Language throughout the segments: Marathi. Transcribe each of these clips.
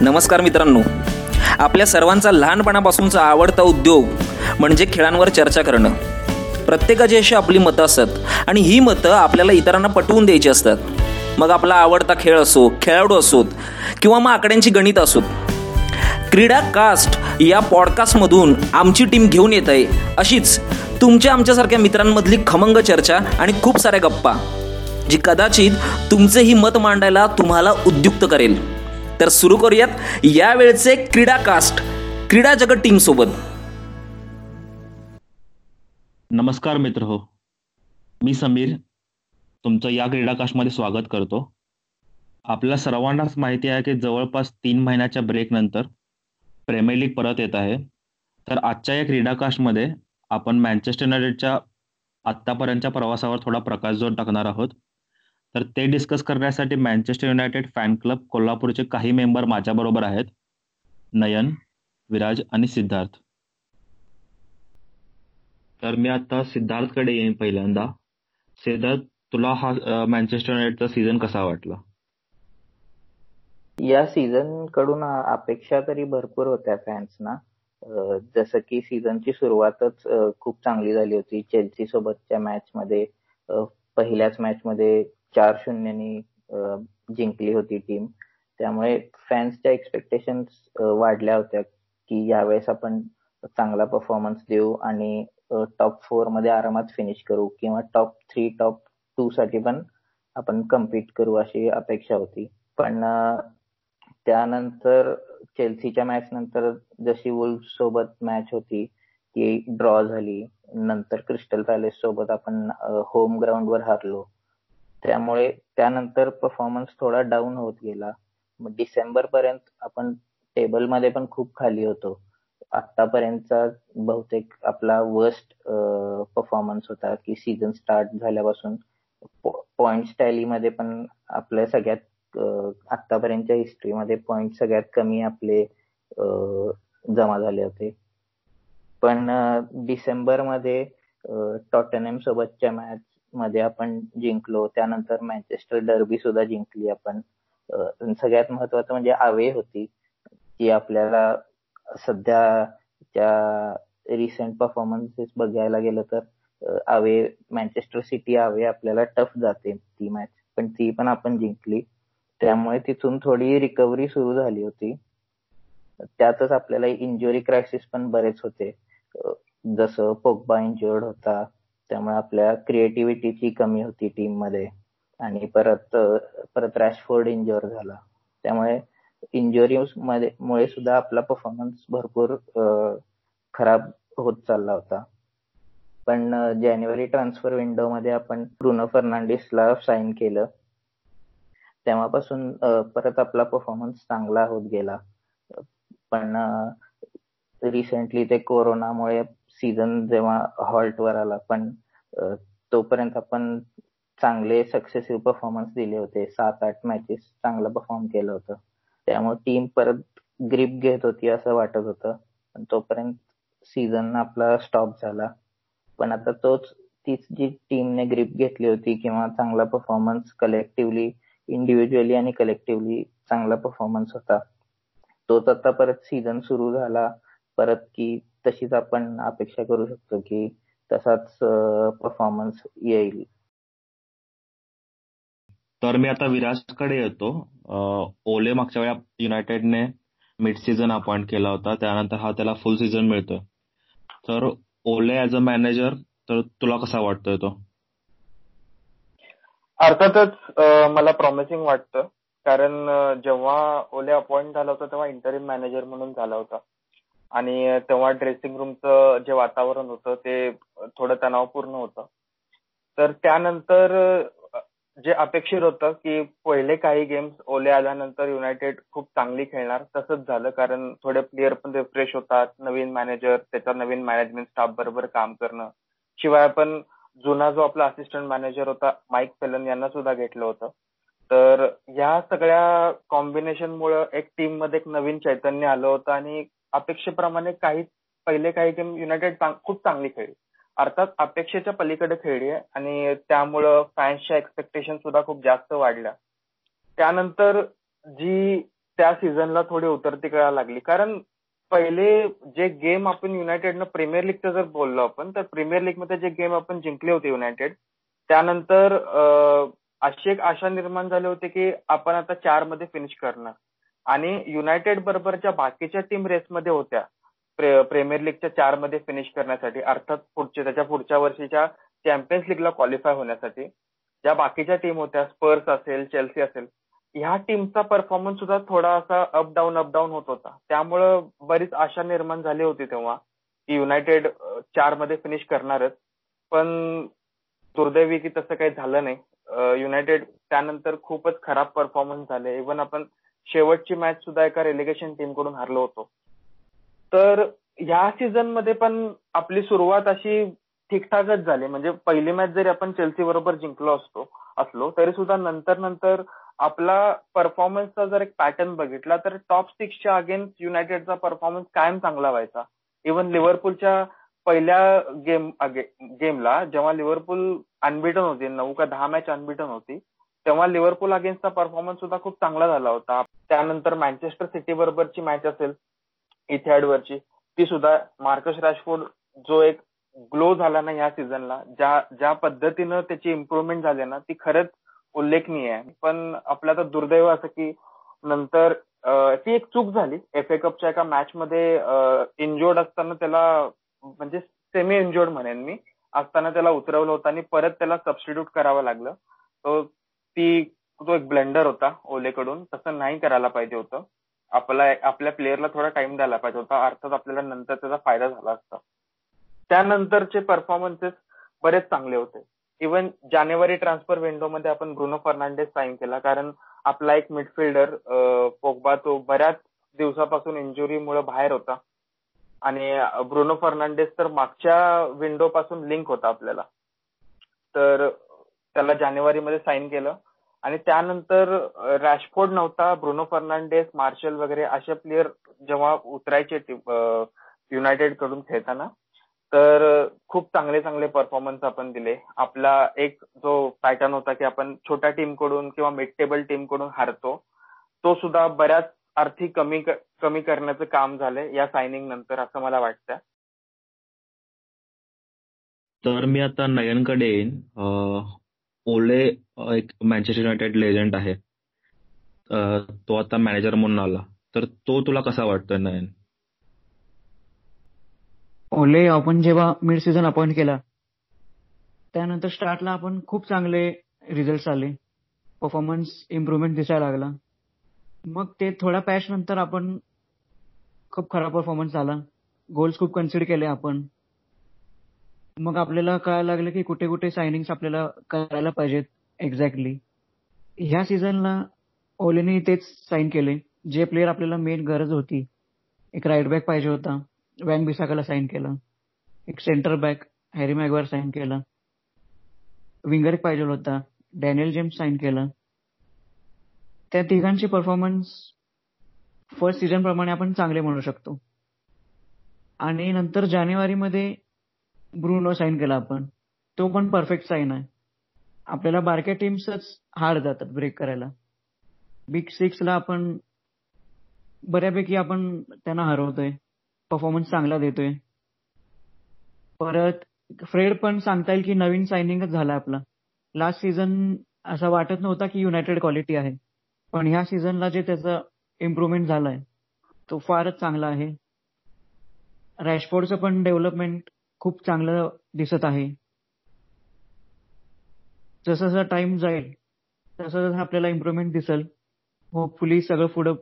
नमस्कार मित्रांनो. आपल्या सर्वांचा लहानपणापासूनचा आवडता उद्योग म्हणजे खेळांवर चर्चा करणं. प्रत्येकाची अशी आपली मतं असतात आणि ही मतं आपल्याला इतरांना पटवून द्यायची असतात. मग आपला आवडता खेळ असो खेळाडू असोत किंवा मग आकड्यांची गणित असोत क्रीडा कास्ट या पॉडकास्टमधून आमची टीम घेऊन येत आहे अशीच तुमच्या आमच्यासारख्या मित्रांमधली खमंग चर्चा आणि खूप साऱ्या गप्पा जी कदाचित तुमचे ही मत मांडायला तुम्हाला उद्युक्त करेल. तर सुरू करूयात यावेळचे क्रीडा कास्ट क्रीडा जगत टीम सोबत. नमस्कार मित्र हो. मी समीर तुमचं या क्रीडाकास्टमध्ये स्वागत करतो. आपल्या सर्वांनाच माहिती आहे की जवळपास तीन महिन्याच्या ब्रेक नंतर प्रीमियर लीग परत येत आहे. तर आजच्या या क्रीडाकास्टमध्ये आपण मँचेस्टर युनायटेडच्या आत्तापर्यंतच्या प्रवासावर थोडा प्रकाश जोड टाकणार आहोत. तर ते डिस्कस करण्यासाठी मँचेस्टर युनायटेड फॅन क्लब कोल्हापूरचे काही मेंबर माझ्याबरोबर आहेत. नयन विराज आणि सिद्धार्थ. तर मी आता सिद्धार्थकडे येईन पहिल्यांदा. सिद्धार्थ तुला हा मँचेस्टर युनायटेडचा सीझन कसा वाटला? या सीझनकडून अपेक्षा तरी भरपूर होत्या फॅन्सना जसं की सीझनची सुरुवातच खूप चांगली झाली होती. चेल्सी सोबतच्या मॅच मध्ये पहिल्याच मॅच मध्ये चार शून्यनी जिंकली होती टीम त्यामुळे फॅन्सच्या एक्सपेक्टेशन वाढल्या होत्या की यावेळेस आपण चांगला परफॉर्मन्स देऊ आणि टॉप फोरमध्ये आरामात फिनिश करू किंवा टॉप थ्री टॉप टू साठी पण आपण कम्पीट करू अशी अपेक्षा होती. पण त्यानंतर चेल्सीच्या मॅच नंतर जशी वुल्फ सोबत मॅच होती ती ड्रॉ झाली. नंतर क्रिस्टल पॅलेस सोबत आपण होम ग्राउंड वर हारलो. त्यामुळे त्यानंतर परफॉर्मन्स थोडा डाऊन होत गेला. डिसेंबर पर्यंत आपण टेबलमध्ये पण खूप खाली होतो. आतापर्यंतचा बहुतेक आपला वर्स्ट परफॉर्मन्स होता की सीझन स्टार्ट झाल्यापासून पॉइंट टॅली मध्ये पण आपल्या सगळ्यात आतापर्यंतच्या हिस्ट्रीमध्ये पॉइंट सगळ्यात कमी आपले जमा झाले होते. पण डिसेंबरमध्ये टॉटनएम सोबतच्या मॅच मध्ये आपण जिंकलो त्यानंतर मँचेस्टर डर्बी सुद्धा जिंकली आपण. सगळ्यात महत्वाचं म्हणजे अवे होती की आपल्याला सध्या रिसेंट परफॉर्मन्सेस बघायला गेलं तर अवे मँचेस्टर सिटी अवे आपल्याला टफ जाते ती मॅच पण ती पण आपण जिंकली. त्यामुळे तिथून थोडी रिकव्हरी सुरू झाली होती. त्यातच आपल्याला इंजुरी क्रायसिस पण बरेच होते. जसं पोगबा इंजुअर्ड होता. त्यामुळे आपल्या क्रिएटिव्हिटीची कमी होती टीममध्ये. आणि परत परत रॅशफोर्ड इंज्युअर झाला. त्यामुळे इंजुरी मुळे सुद्धा आपला परफॉर्मन्स भरपूर खराब होत चालला होता. पण जानेवारी ट्रान्सफर विंडो मध्ये आपण ब्रुनो फर्नांडिसला साईन केलं. तेव्हापासून परत आपला परफॉर्मन्स चांगला होत गेला. पण रिसेंटली ते कोरोनामुळे सीझन जेव्हा हॉल्ट वर आला पण तोपर्यंत आपण चांगले सक्सेसिव्ह परफॉर्मन्स दिले होते. सात आठ मॅचेस चांगलं परफॉर्म केलं होतं. त्यामुळे टीम परत ग्रीप घेत होती असं वाटत होतं. पण तोपर्यंत सीझन आपला स्टॉप झाला. पण आता तोच तीच जी टीमने ग्रीप घेतली होती किंवा चांगला परफॉर्मन्स कलेक्टिव्हली इंडिव्हिज्युअली आणि कलेक्टिव्हली चांगला परफॉर्मन्स होता. तोच आता परत सीझन सुरू झाला. परत की तशीच आपण अपेक्षा करू शकतो की तसाच परफॉर्मन्स येईल. तर मी आता विराजकडे येतो. ओले मागच्या वेळा युनायटेडने मिड सीझन अपॉइंट केला होता. त्यानंतर हा त्याला फुल सीझन मिळतोय. तर ओले ऍज अ मॅनेजर तर तुला कसा वाटतोय तो? अर्थातच मला प्रॉमिसिंग वाटतं. कारण जेव्हा ओले अपॉइंट झाला होता तेव्हा इंटरिम मॅनेजर म्हणून झाला होता. आणि तेव्हा ड्रेसिंग रूमचं जे वातावरण होतं ते थोडं तणावपूर्ण होतं. तर त्यानंतर जे अपेक्षित होतं की पहिले काही गेम्स ओले आल्यानंतर युनायटेड खूप चांगली खेळणार तसंच झालं. कारण थोडे प्लेयर पण रिफ्रेश होतात. नवीन मॅनेजर त्याचा नवीन मॅनेजमेंट स्टाफ बरोबर काम करणं. शिवाय आपण जुना जो आपला असिस्टंट मॅनेजर होता माईक फेलन यांना सुद्धा घेतलं होतं. तर या सगळ्या कॉम्बिनेशनमुळे एक टीममध्ये एक नवीन चैतन्य आलं होतं आणि अपेक्षेप्रमाणे काही पहिले काही गेम युनायटेड खूप चांगली खेळली. अर्थात अपेक्षेच्या पलीकडे खेळली आहे आणि त्यामुळं फॅन्सच्या एक्सपेक्टेशन सुद्धा खूप जास्त वाढल्या. त्यानंतर जी त्या सीझनला थोडी उतरती कळायला लागली. कारण पहिले जे गेम आपण युनायटेडनं प्रीमियर लीगचं जर बोललो आपण तर प्रीमियर लीगमध्ये जे गेम आपण जिंकले होते युनायटेड त्यानंतर अशी एक आशा निर्माण झाली होती की आपण आता चारमध्ये फिनिश करणार. आणि युनायटेड बरोबरच्या बाकीच्या टीम रेसमध्ये होत्या. प्रीमियर लीगच्या चारमध्ये फिनिश करण्यासाठी अर्थात पुढच्या त्याच्या पुढच्या वर्षीच्या चॅम्पियन्स लीगला क्वालिफाय होण्यासाठी ज्या बाकीच्या टीम होत्या स्पर्स असेल चेल्सी असेल ह्या टीमचा परफॉर्मन्स सुद्धा थोडा असा अप डाऊन अप डाऊन होत होता. त्यामुळं बरीच आशा निर्माण झाली होती तेव्हा की युनायटेड चारमध्ये फिनिश करणारच. पण दुर्दैवी की तसं काही झालं नाही. युनायटेड त्यानंतर खूपच खराब परफॉर्मन्स झाले. इव्हन आपण शेवटची मॅच सुद्धा एका रेलिगेशन टीमकडून हरलो होतो. तर ह्या सीझनमध्ये पण आपली सुरुवात अशी ठीकठाकच झाली. म्हणजे पहिली मॅच जरी आपण चेल्सी बरोबर जिंकलो असतो असलो तरी सुद्धा नंतर नंतर आपला परफॉर्मन्सचा जर एक पॅटर्न बघितला तर टॉप सिक्सच्या अगेन्स्ट युनायटेडचा परफॉर्मन्स कायम चांगला व्हायचा. इव्हन लिव्हरपूलच्या पहिल्या गेम गेमला जेव्हा लिव्हरपूल अनबिटन होती नऊ का दहा मॅच अनबिटन होती तेव्हा लिव्हरपूल अगेन्स्टचा परफॉर्मन्स सुद्धा खूप चांगला झाला होता. त्यानंतर मँचेस्टर सिटी बरोबरची मॅच असेल इथॅडवरची ती सुद्धा मार्कस रॅशफोर्ड जो एक ग्लो झाला ना या सीझनला ज्या ज्या पद्धतीनं त्याची इम्प्रुव्हमेंट झाली ना ती खरंच उल्लेखनीय आहे. पण आपलं आता दुर्दैव असं की नंतर ती एक चूक झाली. एफ ए कपच्या एका मॅच मध्ये इंजोर्ड असताना त्याला म्हणजे सेमी इंजोर्ड म्हणेन मी असताना त्याला उतरवलं होतं आणि परत त्याला सबस्टिट्यूट करावं लागलं. तो ती तो एक ब्लेंडर होता ओलेकडून. तसं नाही करायला पाहिजे होतं. आपला आपल्या प्लेअरला थोडा टाइम द्यायला पाहिजे होता. अर्थात आपल्याला नंतर त्याचा फायदा झाला असता. त्यानंतरचे परफॉर्मन्सेस बरेच चांगले होते. इव्हन जानेवारी ट्रान्सफर विंडो मध्ये आपण ब्रुनो फर्नांडेस साईन केला. कारण आपला एक मिडफिल्डर पोगबा तो बऱ्याच दिवसापासून इंजुरीमुळे बाहेर होता. आणि ब्रुनो फर्नांडेस तर मागच्या विंडो पासून लिंक होता आपल्याला. तर त्याला जानेवारीमध्ये साईन केलं. आणि त्यानंतर रॅशफोर्ड नव्हता ब्रुनो फर्नांडेस मार्शल वगैरे असे प्लेअर जेव्हा उतरायचे युनायटेडकडून खेळताना तर खूप चांगले चांगले परफॉर्मन्स आपण दिले. आपला एक जो पॅटर्न होता की आपण छोट्या टीमकडून किंवा मिड टेबल टीमकडून हारतो तो सुद्धा बऱ्याच अर्थी कमी कमी करण्याचं काम झालंय या सायनिंग नंतर असं मला वाटतं तर मी आता नयनकडे येईन. ओले एक मँचेस्टर युनायटेड लेजंड आहे. तो आता मॅनेजर म्हणून आला. तर तो तुला कसा वाटतोय नयन? ओले आपण जेव्हा मिड सीझन अपॉइंट केला त्यानंतर स्टार्टला आपण खूप चांगले रिझल्ट आले. परफॉर्मन्स इम्प्रुव्हमेंट दिसायला लागला. मग ते थोड्या पॅच नंतर आपण खूप खराब परफॉर्मन्स झाला. गोल्स खूप कन्सिडर केले आपण. मग आपल्याला कळायला लागलं की कुठे कुठे सायनिंग्स आपल्याला करायला पाहिजेत एक्झॅक्टली ह्या सीझनला ओलेने तेच साईन केले. जे प्लेअर आपल्याला मेन गरज होती. एक राईट बॅक पाहिजे होता. वॅन बिसाकाला साईन केलं. एक centre back Harry Maguire sign केलं. विंगर एक पाहिजे होता. डॅनियल जेम्स साईन केलं. त्या तिघांचे परफॉर्मन्स फर्स्ट सीझन प्रमाणे आपण चांगले म्हणू शकतो. आणि नंतर जानेवारीमध्ये ब्रुनो साईन केला आपण. तो पण परफेक्ट साईन आहे. आपल्याला बारक्या टीम्सच हार्ड जातात ब्रेक करायला. बिग सिक्सला आपण बऱ्यापैकी आपण त्यांना हरवतोय. परफॉर्मन्स चांगला देतोय. परत फ्रेड पण सांगता येईल की नवीन सायनिंगच झाला आपला. लास्ट सीझन असा वाटत नव्हता की युनायटेड क्वालिटी आहे. पण ह्या सीझनला जे त्याचं इम्प्रुव्हमेंट झालाय तो फारच चांगला आहे. रॅशफोर्डचं पण डेव्हलपमेंट खूप चांगलं दिसत आहे. जसं जसं टाइम जाईल तसं जसं आपल्याला इम्प्रुव्हमेंट दिसेल. होपफुली सगळं पुढं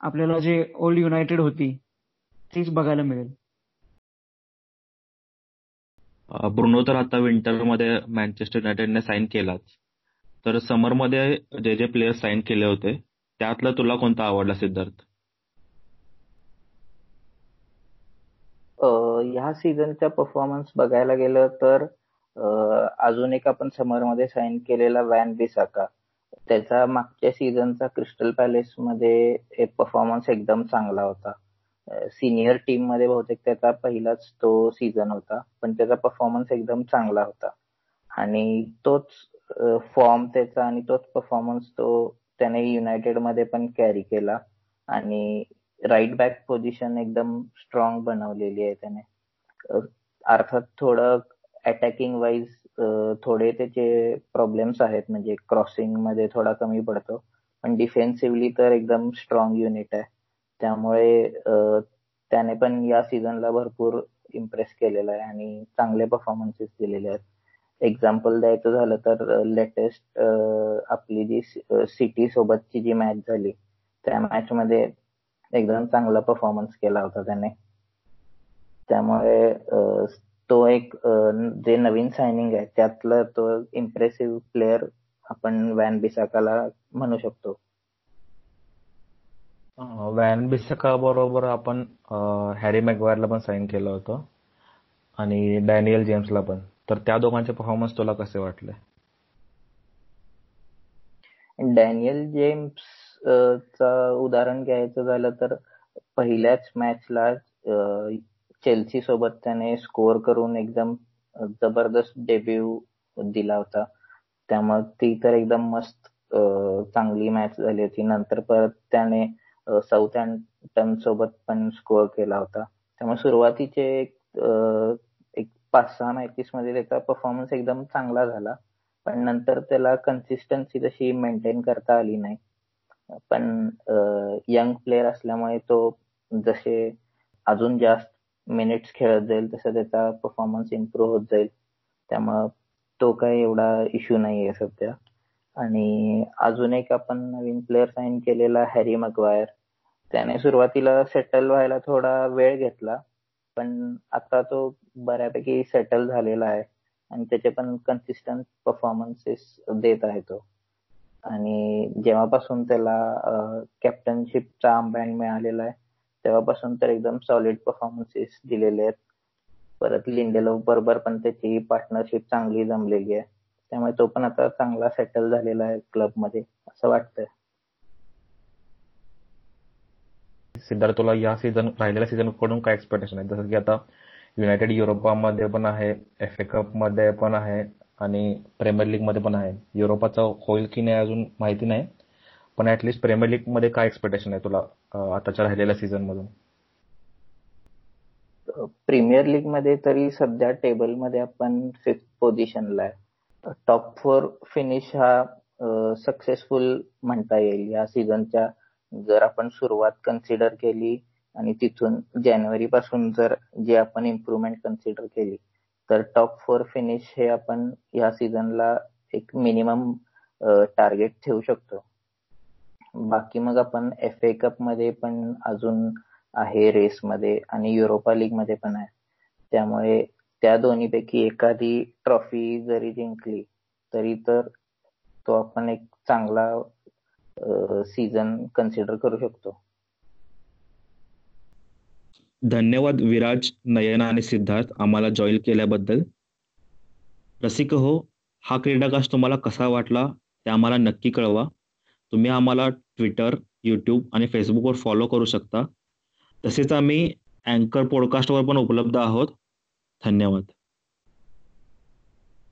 आपल्याला जे ओल्ड युनायटेड होती तीच बघायला मिळेल. ब्रुनो तर आता विंटरमध्ये मॅनचेस्टर युनायटेडने साईन केलाच. तर समरमध्ये जे जे प्लेयर साईन केले होते त्यातला तुला कोणता आवडला सिद्धार्थ? ह्या सीझनचा परफॉर्मन्स बघायला गेलं तर अजून एक आपण समरमध्ये साईन केलेला वॅन बिसाका त्याचा मागच्या सीझनचा क्रिस्टल पॅलेस मध्ये परफॉर्मन्स एकदम चांगला होता. सिनियर टीममध्ये बहुतेक त्याचा पहिलाच तो सीझन होता पण त्याचा परफॉर्मन्स एकदम चांगला होता. आणि तोच फॉर्म त्याचा आणि तोच परफॉर्मन्स तो त्याने युनायटेडमध्ये पण कॅरी केला. आणि राईट बॅक पोझिशन एकदम स्ट्रॉंग बनवलेली आहे त्याने. अर्थात थोडं अटॅकिंग वाईज थोडे त्याचे प्रॉब्लेम्स आहेत. म्हणजे क्रॉसिंगमध्ये थोडा कमी पडतो. पण डिफेन्सिव्हली तर एकदम स्ट्रॉंग युनिट आहे. त्यामुळे त्याने पण या सीझनला भरपूर इम्प्रेस केलेला आहे आणि चांगले परफॉर्मन्सेस दिलेले आहेत. एक्झाम्पल द्यायचं झालं तर लेटेस्ट आपली जी सिटी सोबतची जी मॅच झाली त्या मॅच मध्ये एकदम चांगला परफॉर्मन्स केला होता त्याने. त्यामुळे तो एक जे नवीन सायनिंग आहे त्यातलं तो इम्प्रेसिव्ह प्लेअर आपण वॅन बिसाकाला म्हणू शकतो. वॅन बिसका बरोबर आपण हॅरी मॅग्वायरला पण साईन केलं होतं. आणि डॅनियल जेम्सला पण. तर त्या दोघांचे परफॉर्मन्स तुला कसे वाटले? डॅनियल जेम्स चा उदाहरण घ्यायचं झालं तर पहिल्याच मॅचला चेल्सी सोबत त्याने स्कोअर करून एकदम जबरदस्त डेब्यू दिला होता. त्यामुळे ती तर एकदम मस्त चांगली मॅच झाली होती. नंतर परत त्याने साऊथ हॅम्प्टन सोबत पण स्कोअर केला होता. त्यामुळे सुरुवातीचे एक, एक पाच सहा मॅचेस मध्ये त्याचा परफॉर्मन्स एकदम चांगला झाला. पण नंतर त्याला कन्सिस्टन्सी तशी मेंटेन करता आली नाही. पण यंग प्लेअर असल्यामुळे तो जसे अजून जास्त मिनिट्स खेळत जाईल तसं त्याचा परफॉर्मन्स इम्प्रूव्ह होत जाईल. त्यामुळं तो काही एवढा इश्यू नाही आहे सध्या. आणि अजून एक आपण नवीन प्लेअर साईन केलेला हॅरी मगवायर त्याने सुरुवातीला सेटल व्हायला थोडा वेळ घेतला पण आता तो बऱ्यापैकी सेटल झालेला आहे. आणि त्याचे पण कन्सिस्टंट परफॉर्मन्सेस देत आहे तो. आणि जेव्हापासून त्याला कॅप्टनशिपचा आर्मबँड मिळालेला आहे तेव्हापासून तर एकदम सॉलिड परफॉर्मन्सेस दिलेले आहेत. परत लिंडेलोव बरोबर पण त्याची पार्टनरशिप चांगली जमलेली आहे. त्यामुळे तो पण आता चांगला सेटल झालेला आहे क्लबमध्ये असं वाटतंय. सिद्धार्थ तुला या सीझन राहिलेल्या सीझनकडून काय एक्सपेक्टेशन आहे? जसं की आता युनायटेड युरोपामध्ये पण आहे एफ ए कपमध्ये पण आहे आणि प्रीमियर लीगमध्ये पण आहे. युरोपाचं होईल की नाही अजून माहिती नाही. पण ऍटलिस्ट प्रीमियर लीगमध्ये काय एक्सपेक्टेशन आहे तुला आताच्या राहिलेल्या सीझन मधून? प्रीमियर लीगमध्ये तरी सध्या टेबलमध्ये आपण फिफ्थ पोझिशनला आहे. टॉप फोर फिनिश हा सक्सेसफुल म्हणता येईल. या सीझनच्या जर आपण सुरुवात कन्सिडर केली आणि तिथून जानेवारी पासून जर जे आपण इम्प्रुव्हमेंट कन्सिडर केली तर टॉप फोर फिनिश हे आपण या सीझनला एक मिनिमम टार्गेट ठेवू शकतो. बाकी मग आपण एफ ए कपमध्ये पण अजून आहे रेस मध्ये आणि युरोपा लीगमध्ये पण आहे. त्यामुळे त्या दोन्हीपैकी एखादी ट्रॉफी जरी जिंकली तरी तर तो आपण एक चांगला सीझन कन्सिडर करू शकतो. धन्यवाद विराज नयना आणि सिद्धार्थ आम्हाला जॉईन केल्याबद्दल. रसिक हो हा क्रीडाकाश तुम्हाला कसा वाटला ते आम्हाला नक्की कळवा. तुम्ही आम्हाला ट्विटर यूट्यूब आणि फेसबुकवर फॉलो करू शकता. तसेच आम्ही अँकर पॉडकास्टवर पण उपलब्ध आहोत. धन्यवाद.